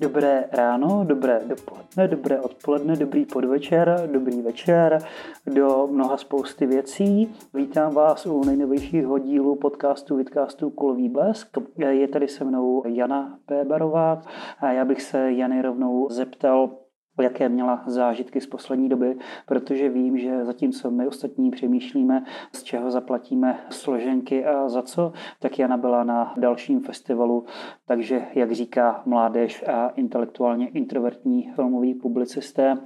Dobré ráno, dobré dopoledne, dobré odpoledne, dobrý podvečer, dobrý večer, do mnoha spousty věcí. Vítám vás u nejnovějšího dílu podcastu Vidcastu Kulový blesk. Je tady se mnou Jana Péberová a já bych se Jany rovnou zeptal, jaké měla zážitky z poslední doby, protože vím, že zatímco my ostatní přemýšlíme, z čeho zaplatíme složenky a za co, tak Jana byla na dalším festivalu, takže, jak říká mládež a intelektuálně introvertní filmoví publicisté,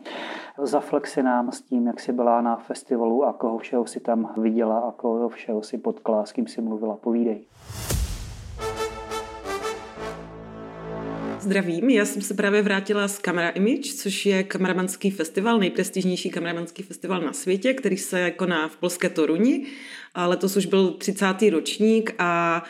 zaflexi nám s tím, jak si byla na festivalu a koho všeho si tam viděla a koho všeho si potkala, s kým si mluvila, povídej. Zdravím, já jsem se právě vrátila z Camera Image, což je kameramanský festival, nejprestižnější kameramanský festival na světě, který se koná v polské Toruni. A letos už byl 30. ročník a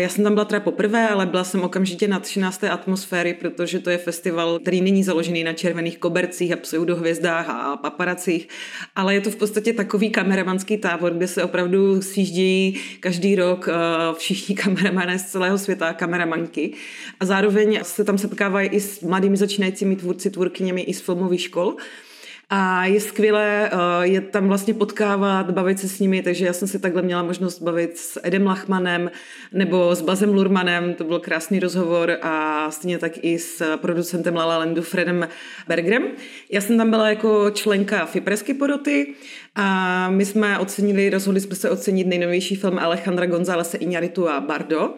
já jsem tam byla teda poprvé, ale byla jsem okamžitě nadšená z té atmosféry, protože to je festival, který není založený na červených kobercích a pseudohvězdách a paparacích, ale je to v podstatě takový kameramanský tábor, kde se opravdu sjíždějí každý rok eh, všichni kameramané z celého světa, kameramanky. A zároveň se tam setkávají i s mladými začínajícími tvůrci, tvůrkyněmi i z filmových škol. A je skvělé eh, je tam vlastně potkávat, bavit se s nimi, takže já jsem si takhle měla možnost bavit s Edem Lachmanem nebo s Bazem Lurmanem, to byl krásný rozhovor a stejně tak i s producentem La La Landu Fredem Bergerem. Já jsem tam byla jako členka Fipresky poroty a my jsme ocenili, rozhodli jsme se ocenit nejnovější film Alejandra Gonzálese Iñárritu a Bardo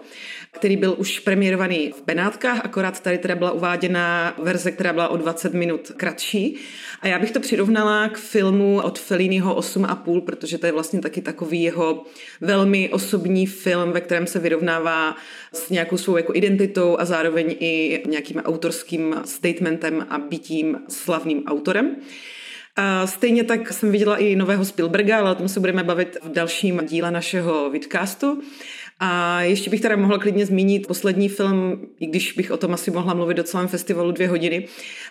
který byl už premiérovaný v Benátkách, akorát tady teda byla uváděna verze, která byla o 20 minut kratší. A já bych to přirovnala k filmu od Felliniho 8,5, protože to je vlastně taky takový jeho velmi osobní film, ve kterém se vyrovnává s nějakou svou jako identitou a zároveň i nějakým autorským statementem a bytím slavným autorem. A stejně tak jsem viděla i nového Spielberga, ale o tom se budeme bavit v dalším díle našeho vidcastu. A ještě bych teda mohla klidně zmínit poslední film, i když bych o tom asi mohla mluvit do celém festivalu dvě hodiny,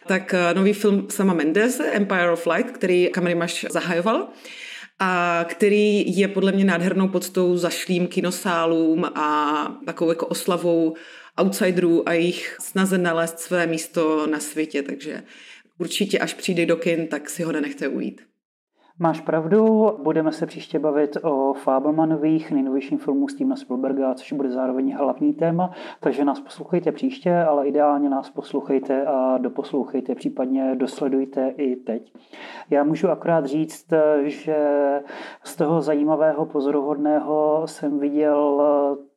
tak eh, nový film sama Mendes, Empire of Light, který Kamerimaš zahajoval a který je podle mě nádhernou podstou zašlým kinosálům a takovou jako oslavou outsiderů a jejich snaze nalézt své místo na světě, takže určitě až přijde do kin, tak si ho nenechte ujít. Máš pravdu, budeme se příště bavit o Fabelmanových nejnovějším filmu Stevena Spielberga, což bude zároveň hlavní téma, takže nás poslouchejte příště, ale ideálně nás poslouchejte a doposlouchejte, případně dosledujte i teď. Já můžu akorát říct, že z toho zajímavého pozoruhodného jsem viděl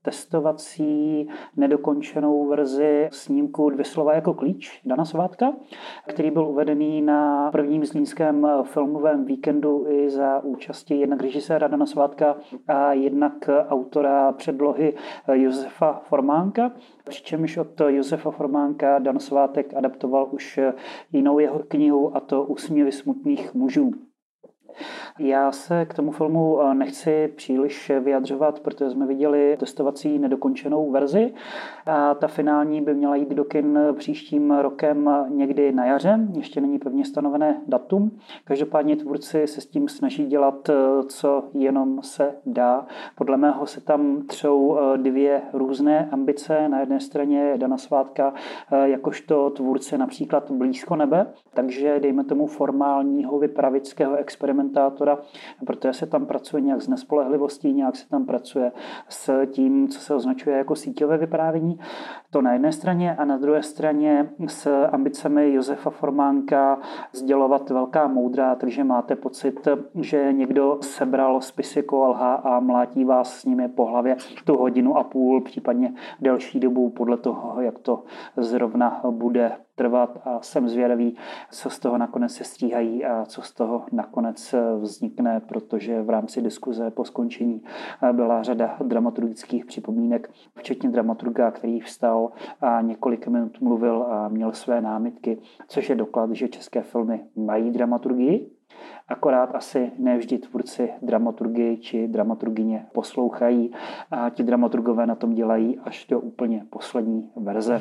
testovací nedokončenou verzi snímku Dvě slova jako klíč Dana Svátka, který byl uvedený na prvním zlínském filmovém víkendu i za účasti jednak režiséra Dana Svátka a jednak autora předlohy Josefa Formánka. Přičemž od Josefa Formánka Dan Svátek adaptoval už jinou jeho knihu a to Úsměvy smutných mužů. Já se k tomu filmu eh, nechci příliš vyjadřovat, protože jsme viděli testovací nedokončenou verzi. A ta finální by měla jít do kin příštím rokem někdy na jaře. Ještě není pevně stanovené datum. Každopádně tvůrci se s tím snaží dělat, eh, co jenom se dá. Podle mého se tam třou eh, dvě různé ambice. Na jedné straně Dana Svátka jakožto tvůrce například Blízko nebe, takže dejme tomu formálního vypravického experimentu komentátora, protože se tam pracuje nějak s nespolehlivostí, nějak se tam pracuje s tím, co se označuje jako síťové vyprávění. To na jedné straně a na druhé straně s ambicemi Josefa Formánka sdělovat velká moudra, takže máte pocit, že někdo sebral spisy kolha a mlátí vás s nimi po hlavě tu hodinu a půl, případně delší dobu podle toho, jak to zrovna bude trvat a jsem zvědavý, co z toho nakonec se stříhají a co z toho nakonec vznikne, protože v rámci diskuze po skončení byla řada dramaturgických připomínek, včetně dramaturga, který vstal a několik minut mluvil a měl své námitky, což je doklad, že české filmy mají dramaturgii, Akorát asi nevždy tvůrci dramaturgy či dramaturgině poslouchají a ti dramaturgové na tom dělají až do úplně poslední verze.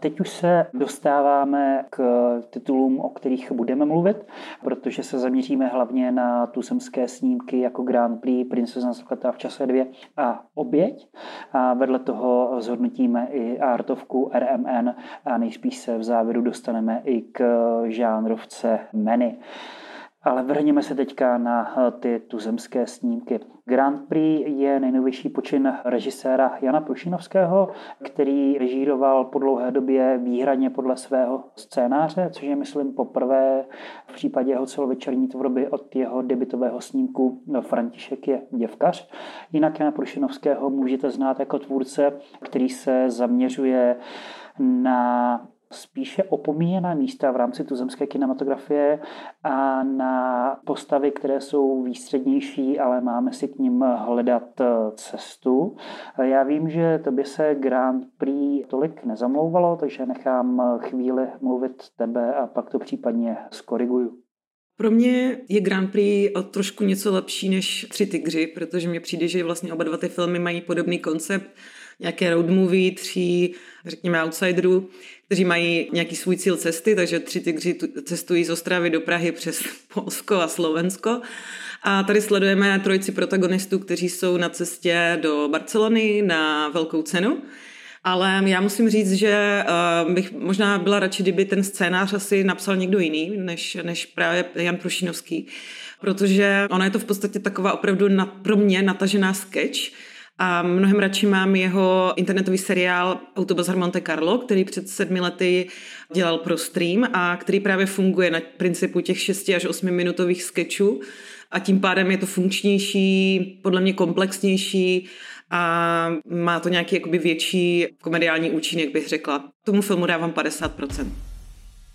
Teď už se dostáváme k titulům, o kterých budeme mluvit, protože se zaměříme hlavně na tuzemské snímky jako Grand Prix, Princezna zakletá v čase 2 a Oběť. A vedle toho zhodnotíme i artovku RMN a nejspíš se v závěru dostaneme i k žánrovce Many. Ale vrhněme se teďka na eh, ty tuzemské snímky. Grand Prix je nejnovější počin režiséra Jana Prušinovského, který režíroval po dlouhé době výhradně podle svého scénáře, což je, myslím, poprvé v případě jeho celovečerní tvorby od jeho debitového snímku František je děvkař. Jinak Jana Prušinovského můžete znát jako tvůrce, který se zaměřuje na spíše opomíjená místa v rámci tuzemské kinematografie a na postavy, které jsou výstřednější, ale máme si k ním hledat eh, cestu. Já vím, že to by se Grand Prix tolik nezamlouvalo, takže nechám eh, chvíli mluvit tebe a pak to případně skoriguju. Pro mě je Grand Prix o trošku něco lepší než Tři tygři, protože mně přijde, že vlastně oba dva ty filmy mají podobný koncept, nějaké road movie tří, řekněme, outsiderů, kteří mají nějaký svůj cíl cesty, takže tři tygři cestují z Ostravy do Prahy přes Polsko a Slovensko. A tady sledujeme trojici protagonistů, kteří jsou na cestě do Barcelony na velkou cenu. Ale já musím říct, že uh, bych možná byla radši, kdyby ten scénář asi napsal někdo jiný, než, než právě Jan Prušinovský. Protože ona je to v podstatě taková opravdu na, pro mě natažená sketch, a mnohem radši mám jeho internetový seriál Autobazar Monte Carlo, který před sedmi lety dělal pro stream a který právě funguje na principu těch 6 až 8 minutových sketchů a tím pádem je to funkčnější, podle mě komplexnější a má to nějaký jakoby větší komediální účinek, bych řekla. Tomu filmu dávám 50%.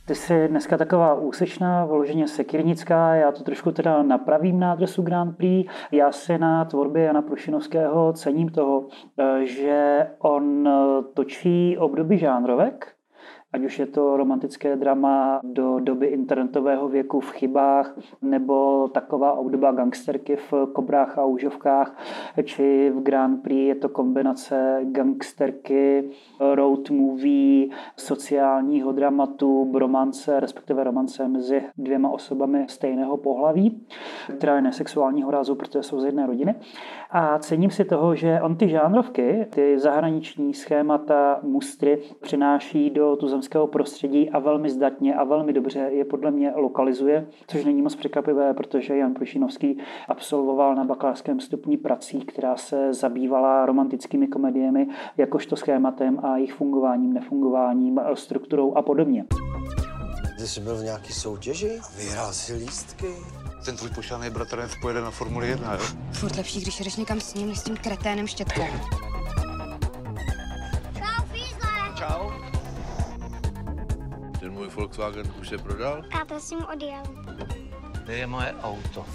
Ty jsi dneska taková úsečná, vloženě sekirnická, já to trošku teda napravím na adresu Grand Prix. Já si na tvorbě Jana Prušinovského cením toho, eh, že on točí období žánrovek, ať už je to romantické drama do doby internetového věku v chybách, nebo taková obdoba gangsterky v kobrách a úžovkách, či v Grand Prix je to kombinace gangsterky, road movie, sociálního dramatu, romance, respektive romance mezi dvěma osobami stejného pohlaví, která je nesexuálního rázu, protože jsou z jedné rodiny. A cením si toho, že on ty žánrovky, ty zahraniční schémata, mustry přináší do tuzemského prostředí a velmi zdatně a velmi dobře je podle mě lokalizuje, což není moc překvapivé, protože Jan Prušinovský absolvoval na bakalářském stupni prací, která se zabývala romantickými komediemi, jakožto schématem a jejich fungováním, nefungováním, strukturou a podobně. Ty jsi byl v nějaký soutěži a vyhrál si lístky. Ten tvůj pošánej bratranec pojede na Formuli 1, jo? Furt lepší, když jdeš někam s ním, než s tím kreténem štětkou. Volkswagen už se prodal? Táta si mu odjel. To je moje auto.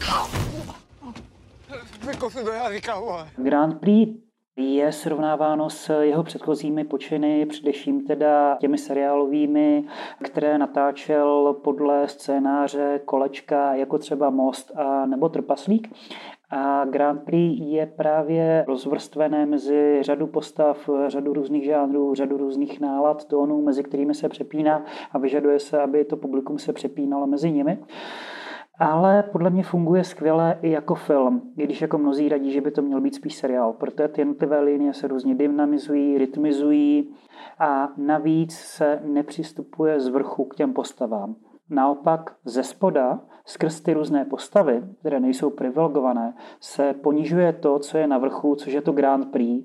Vykofi do jazyka, vole. Grand Prix je srovnáváno s jeho předchozími počiny, především teda těmi seriálovými, které natáčel podle scénáře Kolečka, jako třeba Most a nebo Trpaslík. A Grand Prix je právě rozvrstvené mezi řadu postav, řadu různých žánrů, řadu různých nálad, tónů, mezi kterými se přepíná a vyžaduje se, aby to publikum se přepínalo mezi nimi ale podle mě funguje skvěle i jako film, i když jako mnozí radí, že by to měl být spíš seriál, protože ty jednotlivé linie se různě dynamizují, rytmizují a navíc se nepřistupuje z vrchu k těm postavám. Naopak ze spoda, skrz ty různé postavy, které nejsou privilegované, se ponižuje to, co je na vrchu, což je to Grand Prix,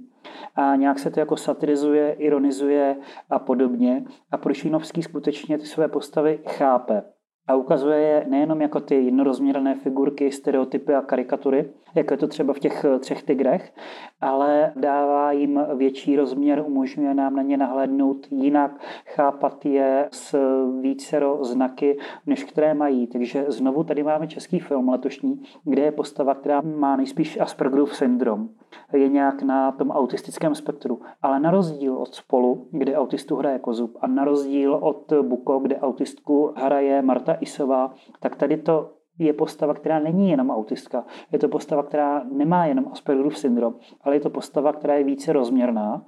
a nějak se to jako satirizuje, ironizuje a podobně. A Prušinovský skutečně ty své postavy chápe a ukazuje je nejenom jako ty jednorozměrné figurky, stereotypy a karikatury, jako je to třeba v těch eh, třech tigrech, ale dává jim větší rozměr, umožňuje nám na ně nahlédnout jinak, chápat je s vícero znaky, než které mají. Takže znovu tady máme český film letošní, kde je postava, která má nejspíš Aspergerův syndrom. Je nějak na tom autistickém spektru. Ale na rozdíl od spolu, kde autistu hraje Kozub, a na rozdíl od Buko, kde autistku hraje Marta Isová, tak tady to je postava, která není jenom autistka. Je to postava, která nemá jenom Aspergerův syndrom, ale je to postava, která je více rozměrná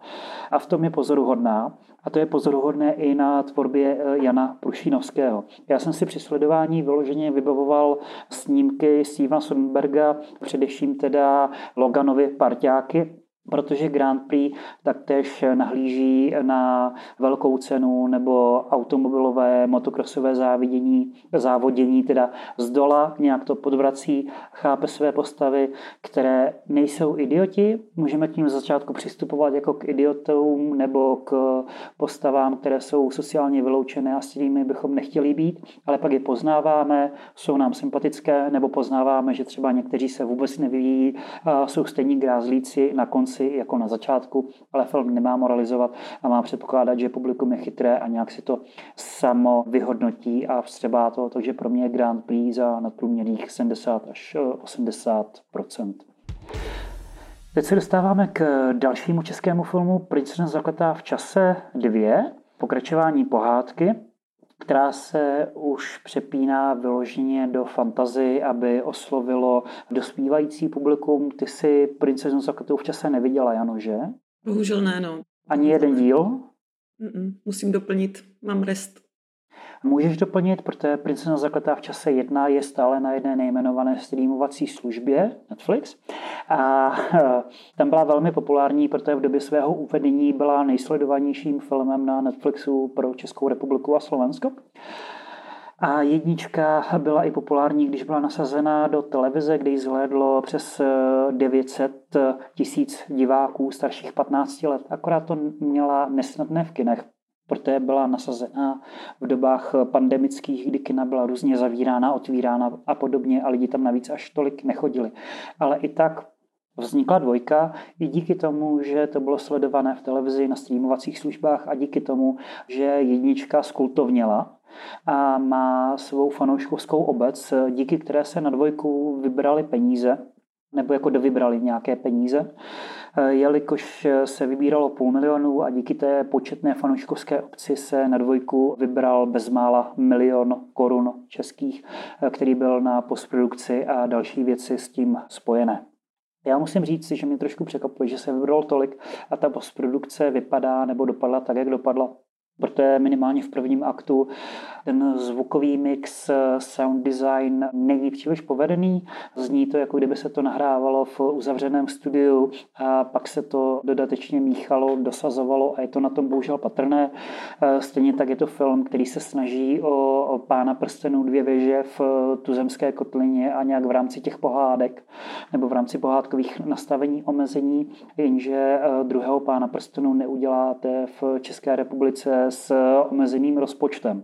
a v tom je pozoruhodná. A to je pozoruhodné i na tvorbě eh, Jana Prušínovského. Já jsem si při sledování vyloženě vybavoval snímky Stevena Sonnenberga, především teda Loganovy parťáky, protože Grand Prix taktéž nahlíží na velkou cenu nebo automobilové motokrosové závidění, závodění, teda z dola nějak to podvrací, chápe své postavy, které nejsou idioti. Můžeme k ním začátku přistupovat jako k idiotům nebo k postavám, které jsou sociálně vyloučené a s kterými bychom nechtěli být, ale pak je poznáváme, jsou nám sympatické, nebo poznáváme, že třeba někteří se vůbec nevyvíjí, jsou stejní grázlíci na konci konci jako na začátku, ale film nemá moralizovat a má předpokládat, že publikum je chytré a nějak si to samo vyhodnotí. A vstřebá to, takže pro mě je Grand Prix za nadprůměrných 70 až 80% Teď se dostáváme k dalšímu českému filmu. Princezna zakletá v čase 2, pokračování pohádky která se už přepíná vyloženě do fantazy, aby oslovilo dospívající publikum. Ty si princeznu Zakletou v čase neviděla, Jano, že? Bohužel ne, no. Ani jeden díl? Mm-mm, musím doplnit, mám rest. Můžeš doplnit, protože Princezna zakletá v čase 1 je stále na jedné nejmenované streamovací službě Netflix. A eh, tam byla velmi populární, protože v době svého uvedení byla nejsledovanějším filmem na Netflixu pro Českou republiku a Slovensko. A jednička byla i populární, když byla nasazena do televize, kde ji zhlédlo přes 900 eh, tisíc diváků starších 15 let. Akorát to měla nesnadné v kinech, protože byla nasazena v dobách pandemických, kdy kina byla různě zavírána, otvírána a podobně a lidi tam navíc až tolik nechodili. Ale i tak Vznikla dvojka i díky tomu, že to bylo sledované v televizi na streamovacích službách a díky tomu, že jednička skultovněla a má svou fanouškovskou obec, díky které se na dvojku vybrali peníze, nebo jako dovybrali nějaké peníze, jelikož se vybíralo půl milionu a díky té početné fanouškovské obci se na dvojku vybral bezmála milion korun českých, který byl na postprodukci a další věci s tím spojené. Já musím říct že mě trošku překvapuje, že se vybralo tolik a ta postprodukce vypadá nebo dopadla tak, jak dopadla protože minimálně v prvním aktu ten zvukový mix, sound design není příliš povedený. Zní to, jako kdyby se to nahrávalo v uzavřeném studiu a pak se to dodatečně míchalo, dosazovalo a je to na tom bohužel patrné. Stejně tak je to film, který se snaží o pána prstenů dvě věže v tuzemské kotlině a nějak v rámci těch pohádek nebo v rámci pohádkových nastavení omezení, jenže druhého pána prstenů neuděláte v České republice s omezeným rozpočtem.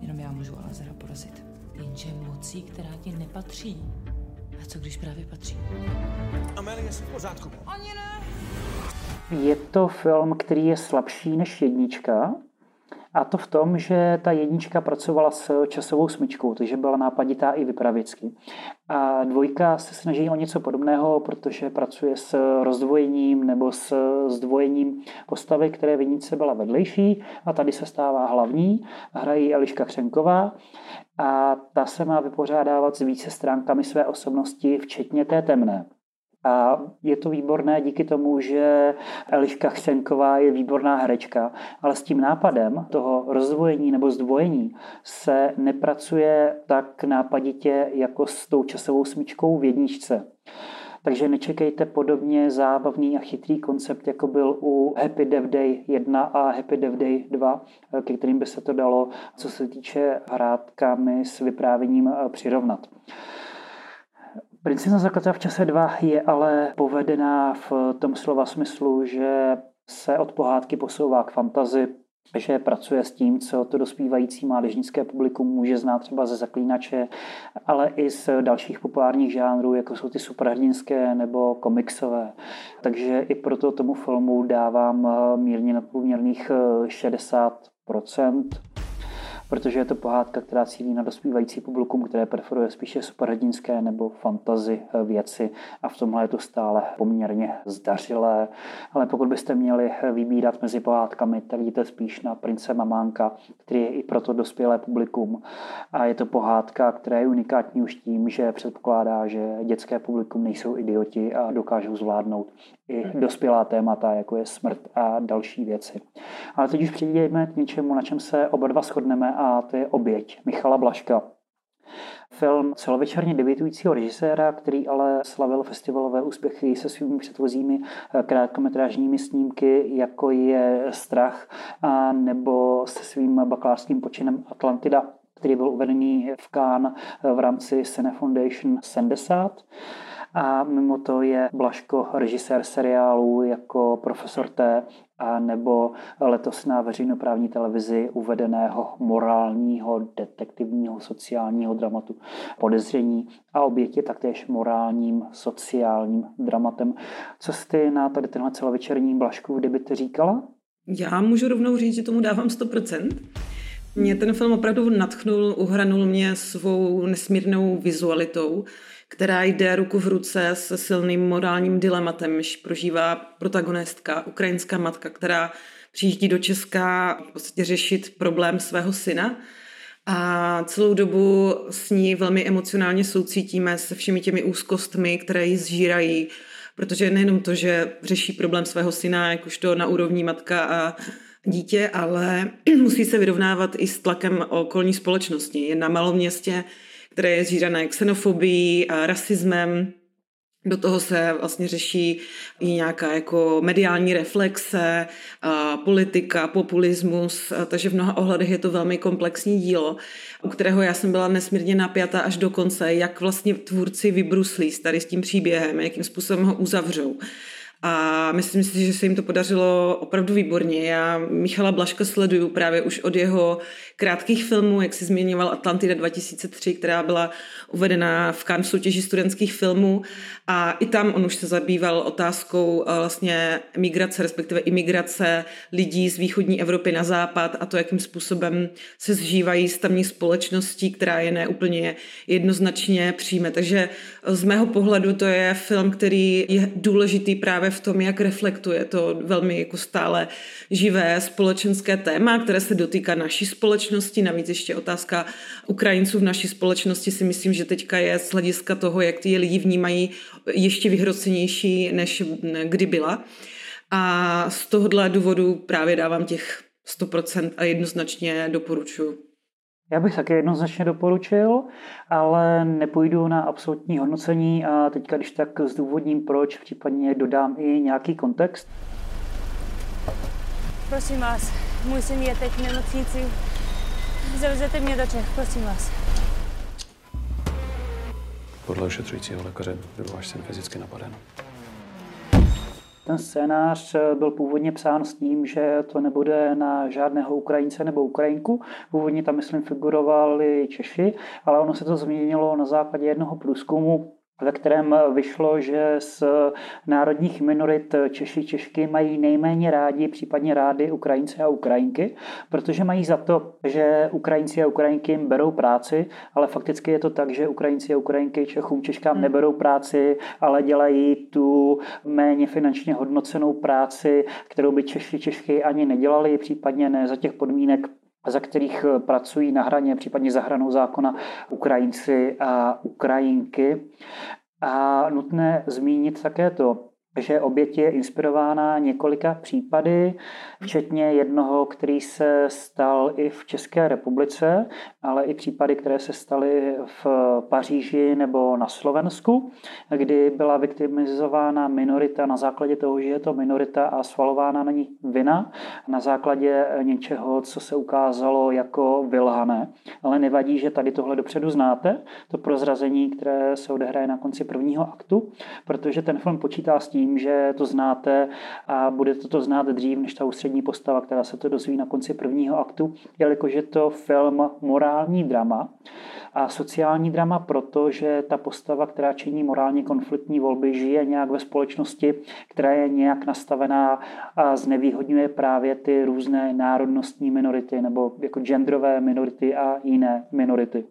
Jenom já můžu Alazera porazit. Jenže mocí, která ti nepatří. A co když právě patří? Amelie, jsi v pořádku? Ani ne. Je to film, který je slabší než jednička, a to v tom, že ta jednička pracovala s časovou smyčkou, takže byla nápaditá i vypravěcky. A dvojka se snaží o něco podobného, protože pracuje s rozdvojením nebo s zdvojením postavy, které v jedničce byla vedlejší a tady se stává hlavní. Hrají Eliška Křenková a ta se má vypořádávat s více stránkami své osobnosti, včetně té temné. A je to výborné díky tomu, že Eliška Chřenková je výborná herečka, ale s tím nápadem toho rozdvojení nebo zdvojení se nepracuje tak nápaditě jako s tou časovou smyčkou v jedničce. Takže nečekejte podobně zábavný a chytrý koncept, jako byl u Happy Death Day 1 a Happy Death Day 2, ke kterým by se to dalo, co se týče hrádkami s vyprávěním, přirovnat. Princezna zakletá v čase 2 je ale povedená v tom slova smyslu, že se od pohádky posouvá k fantazi, že pracuje s tím, co to dospívající mládežnické publikum může znát třeba ze zaklínače, ale i z dalších populárních žánrů, jako jsou ty superhrdinské nebo komiksové. Takže i proto tomu filmu dávám mírně nadprůměrných 60%. Protože je to pohádka, která cílí na dospívající publikum, které preferuje spíše superhrdinské nebo fantazy věci a v tomhle je to stále poměrně zdařilé. Ale pokud byste měli vybírat mezi pohádkami, tak jděte spíš na Prince Mamánka, který je i proto dospělé publikum. A je to pohádka, která je unikátní už tím, že předpokládá, že dětské publikum nejsou idioti a dokážou zvládnout i dospělá témata, jako je smrt a další věci. Ale teď už přejdeme k něčemu, na čem se oba dva shodneme a to je oběť Michala Blaška. Film celovečerně debitujícího režiséra, který ale slavil festivalové úspěchy se svými předvozími eh, krátkometrážními snímky, jako je Strach a nebo se svým bakalářským počinem Atlantida, který byl uvedený v Cannes eh, v rámci Cine Foundation 70. A mimo to je Blaško režisér seriálů jako Profesor T a nebo letos na veřejnoprávní televizi uvedeného morálního, detektivního, sociálního dramatu podezření a oběti taktéž morálním, sociálním dramatem. Co jste na tady tenhle celovečerní Blašku ty říkala? Já můžu rovnou říct, že tomu dávám 100%. Mě ten film opravdu natchnul, uhranul mě svou nesmírnou vizualitou která jde ruku v ruce se silným morálním dilematem, když prožívá protagonistka, ukrajinská matka, která přijíždí do Česka podstatě řešit problém svého syna a celou dobu s ní velmi emocionálně soucítíme se všemi těmi úzkostmi, které ji zžírají, protože nejenom to, že řeší problém svého syna, jakožto na úrovni matka a dítě, ale musí se vyrovnávat i s tlakem okolní společnosti. Je na malom městě, které je zřízené xenofobií a rasismem. Do toho se vlastně řeší i nějaká jako mediální reflexe, a politika, populismus, a takže v mnoha ohledech je to velmi komplexní dílo, u kterého já jsem byla nesmírně napjata až do konce, jak vlastně tvůrci vybruslí tady s tím příběhem, jakým způsobem ho uzavřou. A myslím si, že se jim to podařilo opravdu výborně. Já Michala Blaška sleduju právě už od jeho krátkých filmů, jak si zmiňoval Atlantida 2003, která byla uvedena v Cannes soutěži studentských filmů. A i tam on už se zabýval otázkou eh, vlastně migrace, respektive imigrace lidí z východní Evropy na západ a to, jakým způsobem se zžívají s tamní společností, která je neúplně jednoznačně přijme. Takže z mého pohledu to je film, který je důležitý právě v tom, jak reflektuje to velmi jako stále živé společenské téma, které se dotýká naší společnosti. Navíc ještě otázka Ukrajinců v naší společnosti si myslím, že teďka je z hlediska toho, jak ty lidi vnímají, ještě vyhrocenější, než kdy byla. A z tohohle důvodu právě dávám těch 100% a jednoznačně doporučuji. Já bych taky jednoznačně doporučil, ale nepůjdu na absolutní hodnocení a teďka, když tak zdůvodním proč, případně dodám i nějaký kontext. Prosím vás, můj syn je teď v nemocnici. Zavezete mě do Čech, prosím vás. Podle ošetřujícího lékaře byl váš syn fyzicky napaden. Ten scénář eh, byl původně psán s tím, že to nebude na žádného Ukrajince nebo Ukrajinku. Původně tam, myslím, figurovali Češi, ale ono se to změnilo na základě jednoho průzkumu ve kterém vyšlo, že z národních minorit Češi Češky mají nejméně rádi, případně rádi Ukrajince a Ukrajinky, protože mají za to, že Ukrajinci a Ukrajinky jim berou práci, ale fakticky je to tak, že Ukrajinci a Ukrajinky Čechům Češkám hmm. neberou práci, ale dělají tu méně finančně hodnocenou práci, kterou by Češi Češky ani nedělali, případně ne za těch podmínek, za kterých eh, pracují na hraně, případně za hranou zákona Ukrajinci a Ukrajinky. A nutné zmínit také to, že oběť je inspirována několika případy, včetně jednoho, který se stal i v České republice, ale i případy, které se staly v Paříži nebo na Slovensku, kdy byla viktimizována minorita na základě toho, že je to minorita a svalována na ní vina, na základě něčeho, co se ukázalo jako vylhané. Ale nevadí, že tady tohle dopředu znáte, to prozrazení, které se odehraje na konci prvního aktu, protože ten film počítá s tím, myslím, že to znáte a budete to znát dřív než ta ústřední postava, která se to dozví na konci prvního aktu, jelikož je to film morální drama a sociální drama, protože ta postava, která činí morálně konfliktní volby, žije nějak ve společnosti, která je nějak nastavená a znevýhodňuje právě ty různé národnostní minority nebo jako genderové minority a jiné minority.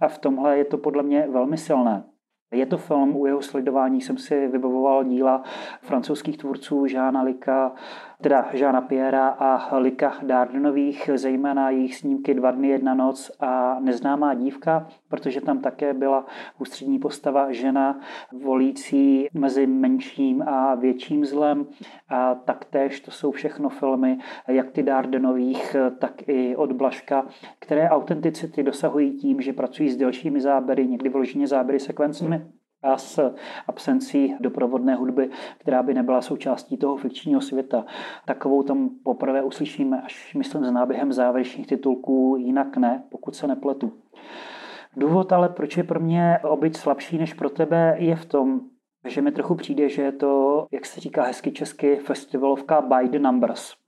A v tomhle je to podle mě velmi silné. Je to film, u jeho sledování jsem si vybavoval díla francouzských tvůrců Žána Lika, teda Žána Piera a Lika Dardenových, zejména jejich snímky Dva dny, jedna noc a Neznámá dívka, protože tam také byla ústřední postava žena volící mezi menším a větším zlem. A taktéž to jsou všechno filmy, jak ty Dardenových, tak i od Blaška, které autenticity dosahují tím, že pracují s delšími záběry, někdy vloženě záběry sekvencemi a s absencí doprovodné hudby, která by nebyla součástí toho fikčního světa. Takovou tam poprvé uslyšíme až, myslím, s náběhem závěrečných titulků, jinak ne, pokud se nepletu. Důvod ale, proč je pro mě obyt slabší než pro tebe, je v tom, že mi trochu přijde, že je to, jak se říká hezky česky, festivalovka by the numbers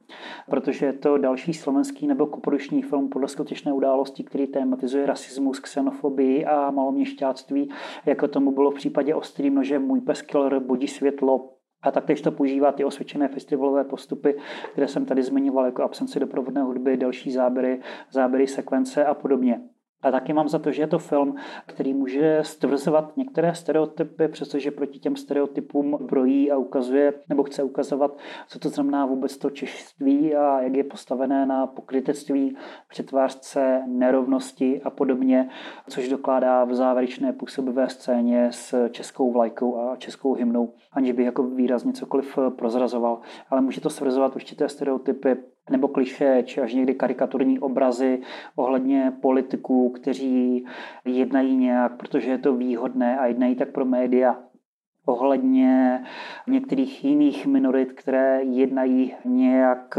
protože je to další slovenský nebo koproduční film podle skutečné události, který tematizuje rasismus, xenofobii a maloměšťáctví, jako tomu bylo v případě Ostrý nože Můj pes killer budí světlo a taktéž to používá ty osvědčené festivalové postupy, které jsem tady zmiňoval, jako absenci doprovodné hudby, další záběry, záběry sekvence a podobně. A taky mám za to, že je to film, který může stvrzovat některé stereotypy, přestože proti těm stereotypům brojí a ukazuje, nebo chce ukazovat, co to znamená vůbec to češství a jak je postavené na pokrytectví, přetvářce, nerovnosti a podobně, což dokládá v závěrečné působivé scéně s českou vlajkou a českou hymnou, aniž by jako výrazně cokoliv prozrazoval. Ale může to stvrzovat určité stereotypy nebo kliše, či až někdy karikaturní obrazy ohledně politiků, kteří jednají nějak, protože je to výhodné a jednají tak pro média ohledně některých jiných minorit, které jednají nějak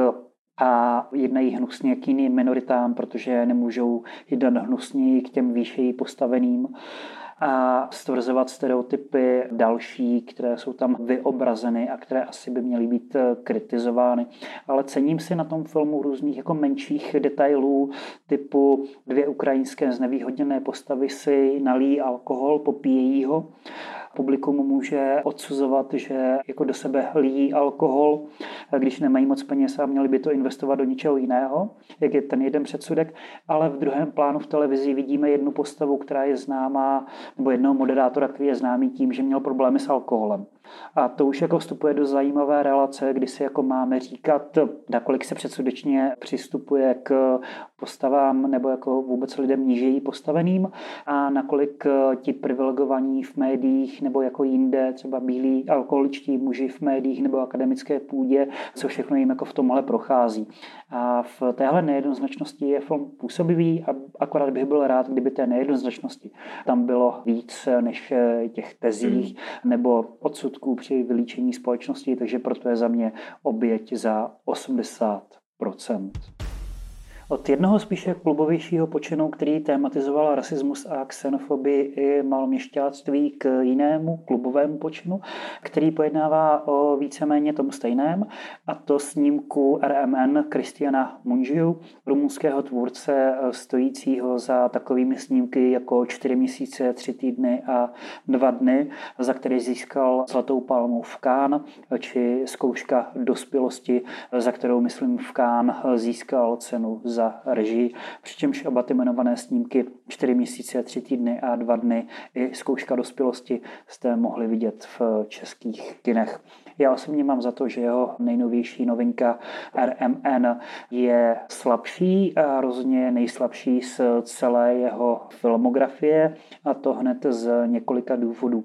a jednají hnusně k jiným minoritám, protože nemůžou jednat hnusněji k těm výšeji postaveným a stvrzovat stereotypy další, které jsou tam vyobrazeny a které asi by měly být eh, kritizovány. Ale cením si na tom filmu různých jako menších detailů, typu dvě ukrajinské znevýhodněné postavy si nalí alkohol, popíjejí ho publikum může odsuzovat, že jako do sebe líjí alkohol, když nemají moc peněz a měli by to investovat do něčeho jiného, jak je ten jeden předsudek, ale v druhém plánu v televizi vidíme jednu postavu, která je známá, nebo jednoho moderátora, který je známý tím, že měl problémy s alkoholem. A to už jako vstupuje do zajímavé relace, kdy si jako máme říkat, nakolik se předsudečně přistupuje k postavám nebo jako vůbec lidem nížejí postaveným a nakolik ti privilegovaní v médiích nebo jako jinde, třeba bílí alkoholičtí muži v médiích nebo akademické půdě, co všechno jim jako v tomhle prochází. A v téhle nejednoznačnosti je film působivý a akorát bych byl rád, kdyby té nejednoznačnosti tam bylo víc než těch tezích nebo odsudků při vylíčení společnosti, takže proto je za mě oběť za 80 od jednoho spíše klubovějšího počinu, který tematizoval rasismus a xenofobii i malměšťáctví k jinému klubovému počinu, který pojednává o víceméně tom stejném, a to snímku RMN Kristiana Munžiu, rumunského tvůrce stojícího za takovými snímky jako čtyři měsíce, tři týdny a dva dny, za který získal Zlatou palmu v Kán, či zkouška dospělosti, za kterou, myslím, v Kán získal cenu za režii, přičemž oba ty jmenované snímky 4 měsíce, 3 týdny a 2 dny i zkouška dospělosti jste mohli vidět v českých kinech. Já osobně mám za to, že jeho nejnovější novinka RMN je slabší a rozhodně nejslabší z celé jeho filmografie a to hned z několika důvodů.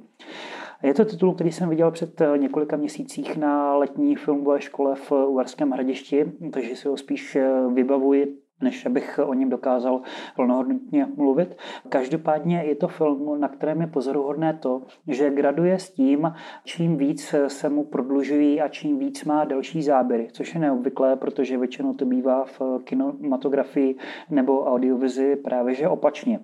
Je to titul, který jsem viděl před několika měsících na letní filmové škole v Uherském hradišti, takže si ho spíš vybavuji než abych o něm dokázal plnohodnotně mluvit. Každopádně je to film, na kterém je pozoruhodné to, že graduje s tím, čím víc se mu prodlužují a čím víc má delší záběry, což je neobvyklé, protože většinou to bývá v kinematografii nebo audiovizi právě že opačně.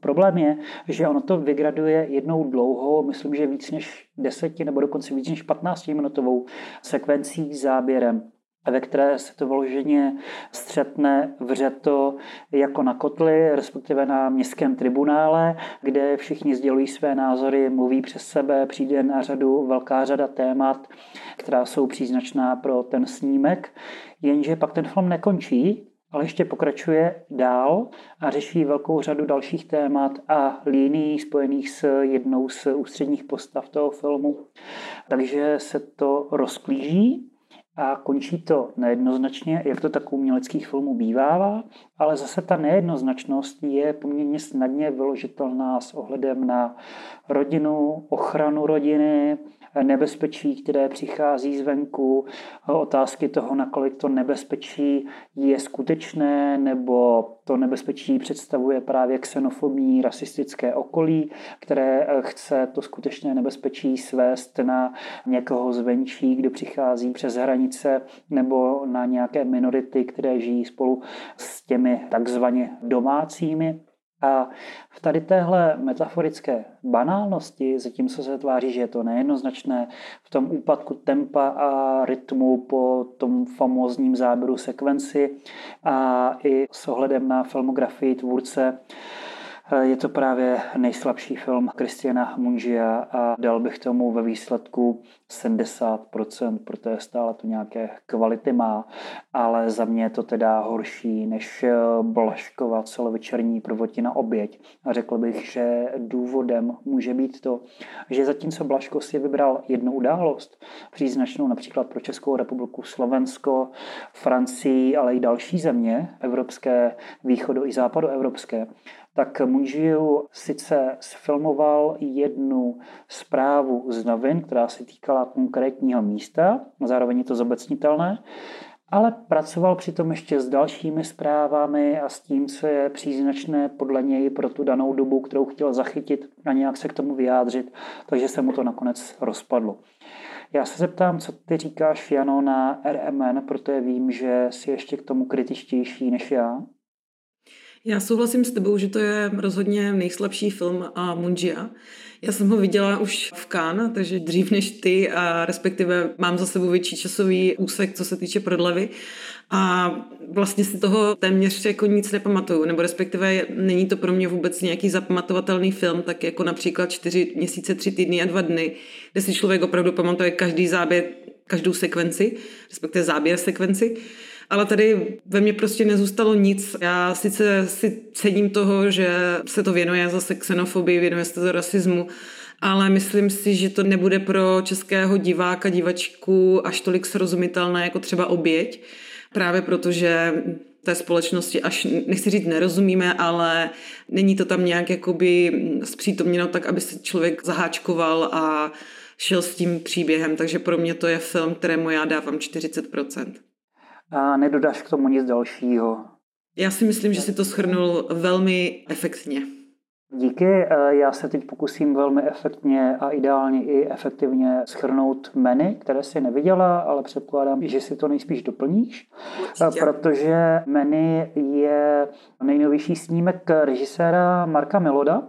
Problém je, že ono to vygraduje jednou dlouhou, myslím, že víc než deseti nebo dokonce víc než 15 minutovou sekvencí záběrem ve které se to vloženě střetne vřeto jako na kotli, respektive na městském tribunále, kde všichni sdělují své názory, mluví přes sebe, přijde na řadu velká řada témat, která jsou příznačná pro ten snímek, jenže pak ten film nekončí, ale ještě pokračuje dál a řeší velkou řadu dalších témat a líní spojených s jednou z ústředních postav toho filmu. Takže se to rozklíží a končí to nejednoznačně, jak to tak u uměleckých filmů bývává, ale zase ta nejednoznačnost je poměrně snadně vyložitelná s ohledem na rodinu, ochranu rodiny, nebezpečí, které přichází zvenku, otázky toho, nakolik to nebezpečí je skutečné, nebo to nebezpečí představuje právě xenofobní rasistické okolí, které chce to skutečné nebezpečí svést na někoho zvenčí, kdo přichází přes hranice, nebo na nějaké minority, které žijí spolu s těmi takzvaně domácími. A v tady téhle metaforické banálnosti, zatímco se tváří, že je to nejednoznačné, v tom úpadku tempa a rytmu po tom famózním záběru sekvenci a i s ohledem na filmografii tvůrce, je to právě nejslabší film Kristiana Munžia a dal bych tomu ve výsledku 70%, protože stále to nějaké kvality má, ale za mě je to teda horší než Blaškova celovečerní prvotina oběť. A řekl bych, že důvodem může být to, že zatímco Blaško si vybral jednu událost, příznačnou například pro Českou republiku, Slovensko, Francii, ale i další země, evropské, východo i západoevropské, tak Munžiu sice sfilmoval jednu zprávu z novin, která se týkala konkrétního místa, zároveň je to zobecnitelné, ale pracoval přitom ještě s dalšími zprávami a s tím, co je příznačné podle něj pro tu danou dobu, kterou chtěl zachytit a nějak se k tomu vyjádřit, takže se mu to nakonec rozpadlo. Já se zeptám, co ty říkáš, Jano, na RMN, protože vím, že jsi ještě k tomu kritičtější než já. Já souhlasím s tebou, že to je rozhodně nejslabší film a Mungia. Já jsem ho viděla už v Cannes, takže dřív než ty a respektive mám za sebou větší časový úsek, co se týče prodlevy a vlastně si toho téměř jako nic nepamatuju, nebo respektive není to pro mě vůbec nějaký zapamatovatelný film, tak jako například čtyři měsíce, tři týdny a dva dny, kde si člověk opravdu pamatuje každý záběr, každou sekvenci, respektive záběr sekvenci ale tady ve mně prostě nezůstalo nic. Já sice si cením toho, že se to věnuje zase xenofobii, věnuje se to rasismu, ale myslím si, že to nebude pro českého diváka, divačku až tolik srozumitelné jako třeba oběť, právě protože té společnosti až, nechci říct nerozumíme, ale není to tam nějak jakoby zpřítomněno tak, aby se člověk zaháčkoval a šel s tím příběhem, takže pro mě to je film, kterému já dávám 40% a nedodáš k tomu nic dalšího. Já si myslím, že si to schrnul velmi efektně. Díky, e, já se teď pokusím velmi efektně a ideálně i efektivně schrnout meny, které si neviděla, ale předpokládám, že si to nejspíš doplníš, Určitě. protože meny je nejnovější snímek režiséra Marka Meloda,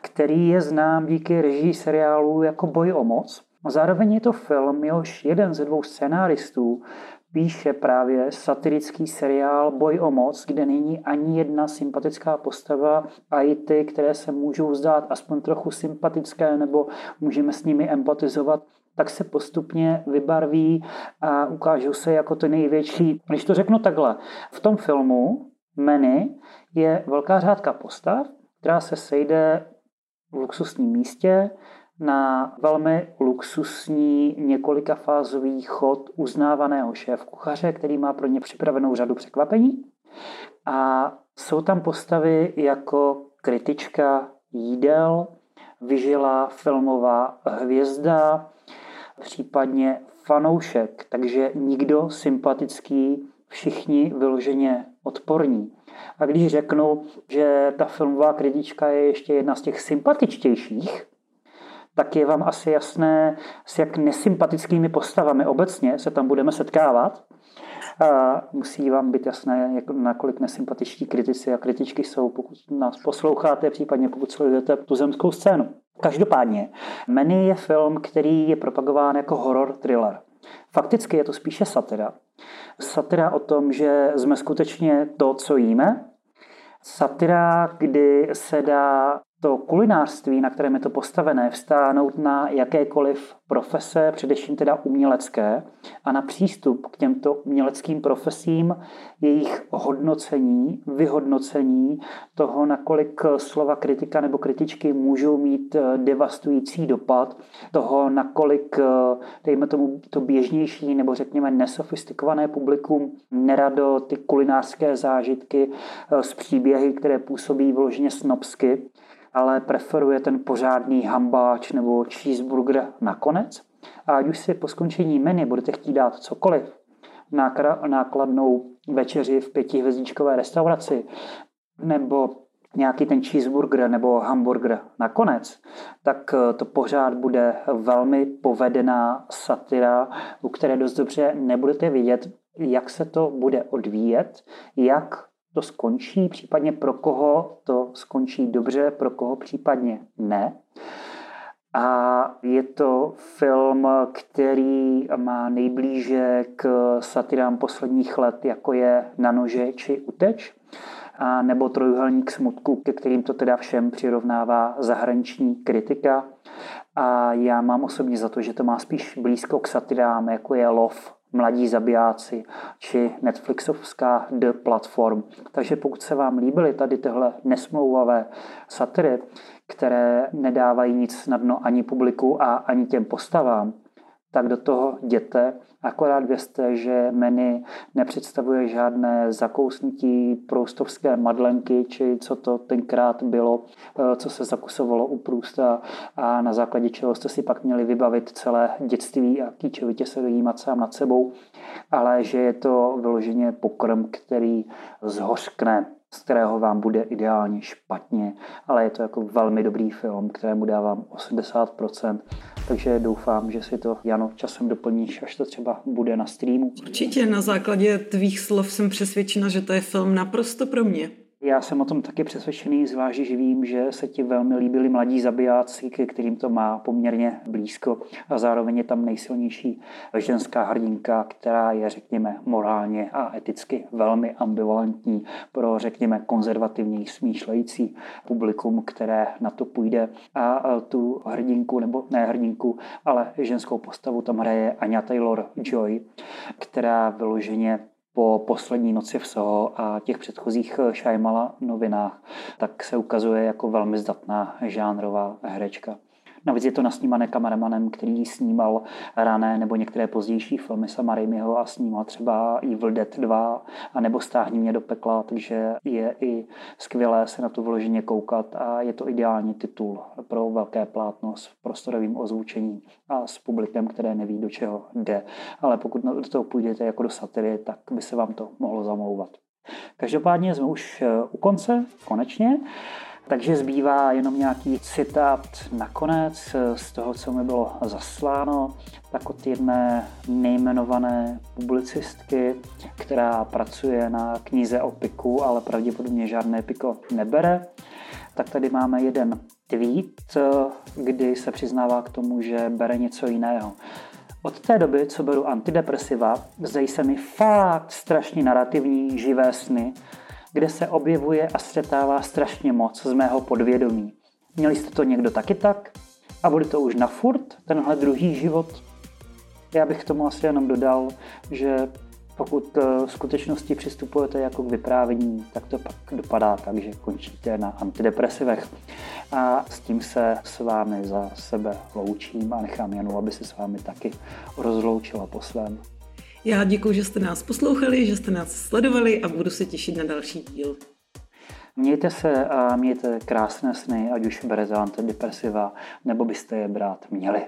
který je znám díky režii seriálu jako Boj o moc. Zároveň je to film, jehož jeden ze dvou scénáristů píše právě satirický seriál Boj o moc, kde není ani jedna sympatická postava a i ty, které se můžou zdát aspoň trochu sympatické nebo můžeme s nimi empatizovat, tak se postupně vybarví a ukážou se jako ty největší. Když to řeknu takhle, v tom filmu Many je velká řádka postav, která se sejde v luxusním místě, na velmi luxusní několikafázový chod uznávaného šéf kuchaře, který má pro ně připravenou řadu překvapení. A jsou tam postavy jako kritička jídel, vyžila filmová hvězda, případně fanoušek, takže nikdo sympatický, všichni vyloženě odporní. A když řeknu, že ta filmová kritička je ještě jedna z těch sympatičtějších, tak je vám asi jasné, s jak nesympatickými postavami obecně se tam budeme setkávat. A musí vám být jasné, jak, nakolik nesympatičtí kritici a kritičky jsou, pokud nás posloucháte, případně pokud sledujete tu zemskou scénu. Každopádně, Many je film, který je propagován jako horror thriller. Fakticky je to spíše satira. Satira o tom, že jsme skutečně to, co jíme. Satira, kdy se dá to kulinářství, na kterém je to postavené, vstáhnout na jakékoliv profese, především teda umělecké, a na přístup k těmto uměleckým profesím, jejich hodnocení, vyhodnocení toho, nakolik slova kritika nebo kritičky můžou mít eh, devastující dopad, toho, nakolik, eh, dejme tomu, to běžnější nebo řekněme nesofistikované publikum nerado ty kulinářské zážitky z eh, příběhy, které působí vloženě snobsky, ale preferuje ten pořádný hambáč nebo cheeseburger nakonec. A ať už si po skončení menu budete chtít dát cokoliv, nákladnou večeři v pětihvězdičkové restauraci, nebo nějaký ten cheeseburger nebo hamburger nakonec, tak eh, to pořád bude velmi povedená satira, u které dost dobře nebudete vidět, jak se to bude odvíjet, jak to skončí, případně pro koho to skončí dobře, pro koho případně ne. A je to film, který má nejblíže k satirám posledních let, jako je Na nože či Uteč, a nebo Trojuhelník smutku, ke kterým to teda všem přirovnává zahraniční kritika. A já mám osobně za to, že to má spíš blízko k satirám, jako je Lov Mladí zabijáci či Netflixovská The Platform. Takže pokud se vám líbily tady tyhle nesmlouvavé satiry, které nedávají nic na dno ani publiku a ani těm postavám, tak do toho jděte. Akorát vězte, že menu nepředstavuje žádné zakousnutí proustovské madlenky, či co to tenkrát bylo, eh, co se zakusovalo u průsta a na základě čeho jste si pak měli vybavit celé dětství a kýčovitě se dojímat sám nad sebou, ale že je to vyloženě pokrm, který zhořkne z kterého vám bude ideálně špatně, ale je to jako velmi dobrý film, kterému dávám 80%, takže doufám, že si to, Jano, časem doplníš, až to třeba bude na streamu. Určitě, na základě tvých slov jsem přesvědčena, že to je film naprosto pro mě. Já jsem o tom taky přesvědčený, zvlášť, že vím, že se ti velmi líbili mladí zabijáci, ke kterým to má poměrně blízko. A zároveň je tam nejsilnější ženská hrdinka, která je, řekněme, morálně a eticky velmi ambivalentní pro, řekněme, konzervativní smýšlející publikum, které na to půjde. A tu hrdinku, nebo ne hrdinku, ale ženskou postavu tam hraje Anya Taylor-Joy, která vyloženě po poslední noci v Soho a těch předchozích Šajmala novinách, tak se ukazuje jako velmi zdatná žánrová herečka. Navíc je to nasnímané kameramanem, který snímal rané nebo některé pozdější filmy Sama Raimiho a snímal třeba Evil Dead 2 a nebo Stáhni mě do pekla, takže je i skvělé se na to vloženě koukat a je to ideální titul pro velké plátno s prostorovým ozvučením a s publikem, které neví, do čeho jde. Ale pokud do toho půjdete jako do satiry, tak by se vám to mohlo zamlouvat. Každopádně jsme už u konce, konečně. Takže zbývá jenom nějaký citát nakonec z toho, co mi bylo zasláno, tak od jedné nejmenované publicistky, která pracuje na knize o piku, ale pravděpodobně žádné piko nebere. Tak tady máme jeden tweet, kdy se přiznává k tomu, že bere něco jiného. Od té doby, co beru antidepresiva, zdají se mi fakt strašně narrativní, živé sny, kde se objevuje a střetává strašně moc z mého podvědomí. Měli jste to někdo taky tak? A bude to už na furt, tenhle druhý život? Já bych k tomu asi jenom dodal, že pokud eh, v skutečnosti přistupujete jako k vyprávění, tak to pak dopadá tak, že končíte na antidepresivech. A s tím se s vámi za sebe loučím a nechám Janu, aby se s vámi taky rozloučila po svém. Já děkuji, že jste nás poslouchali, že jste nás sledovali a budu se těšit na další díl. Mějte se a mějte krásné sny, ať už berete antidepresiva, nebo byste je brát měli.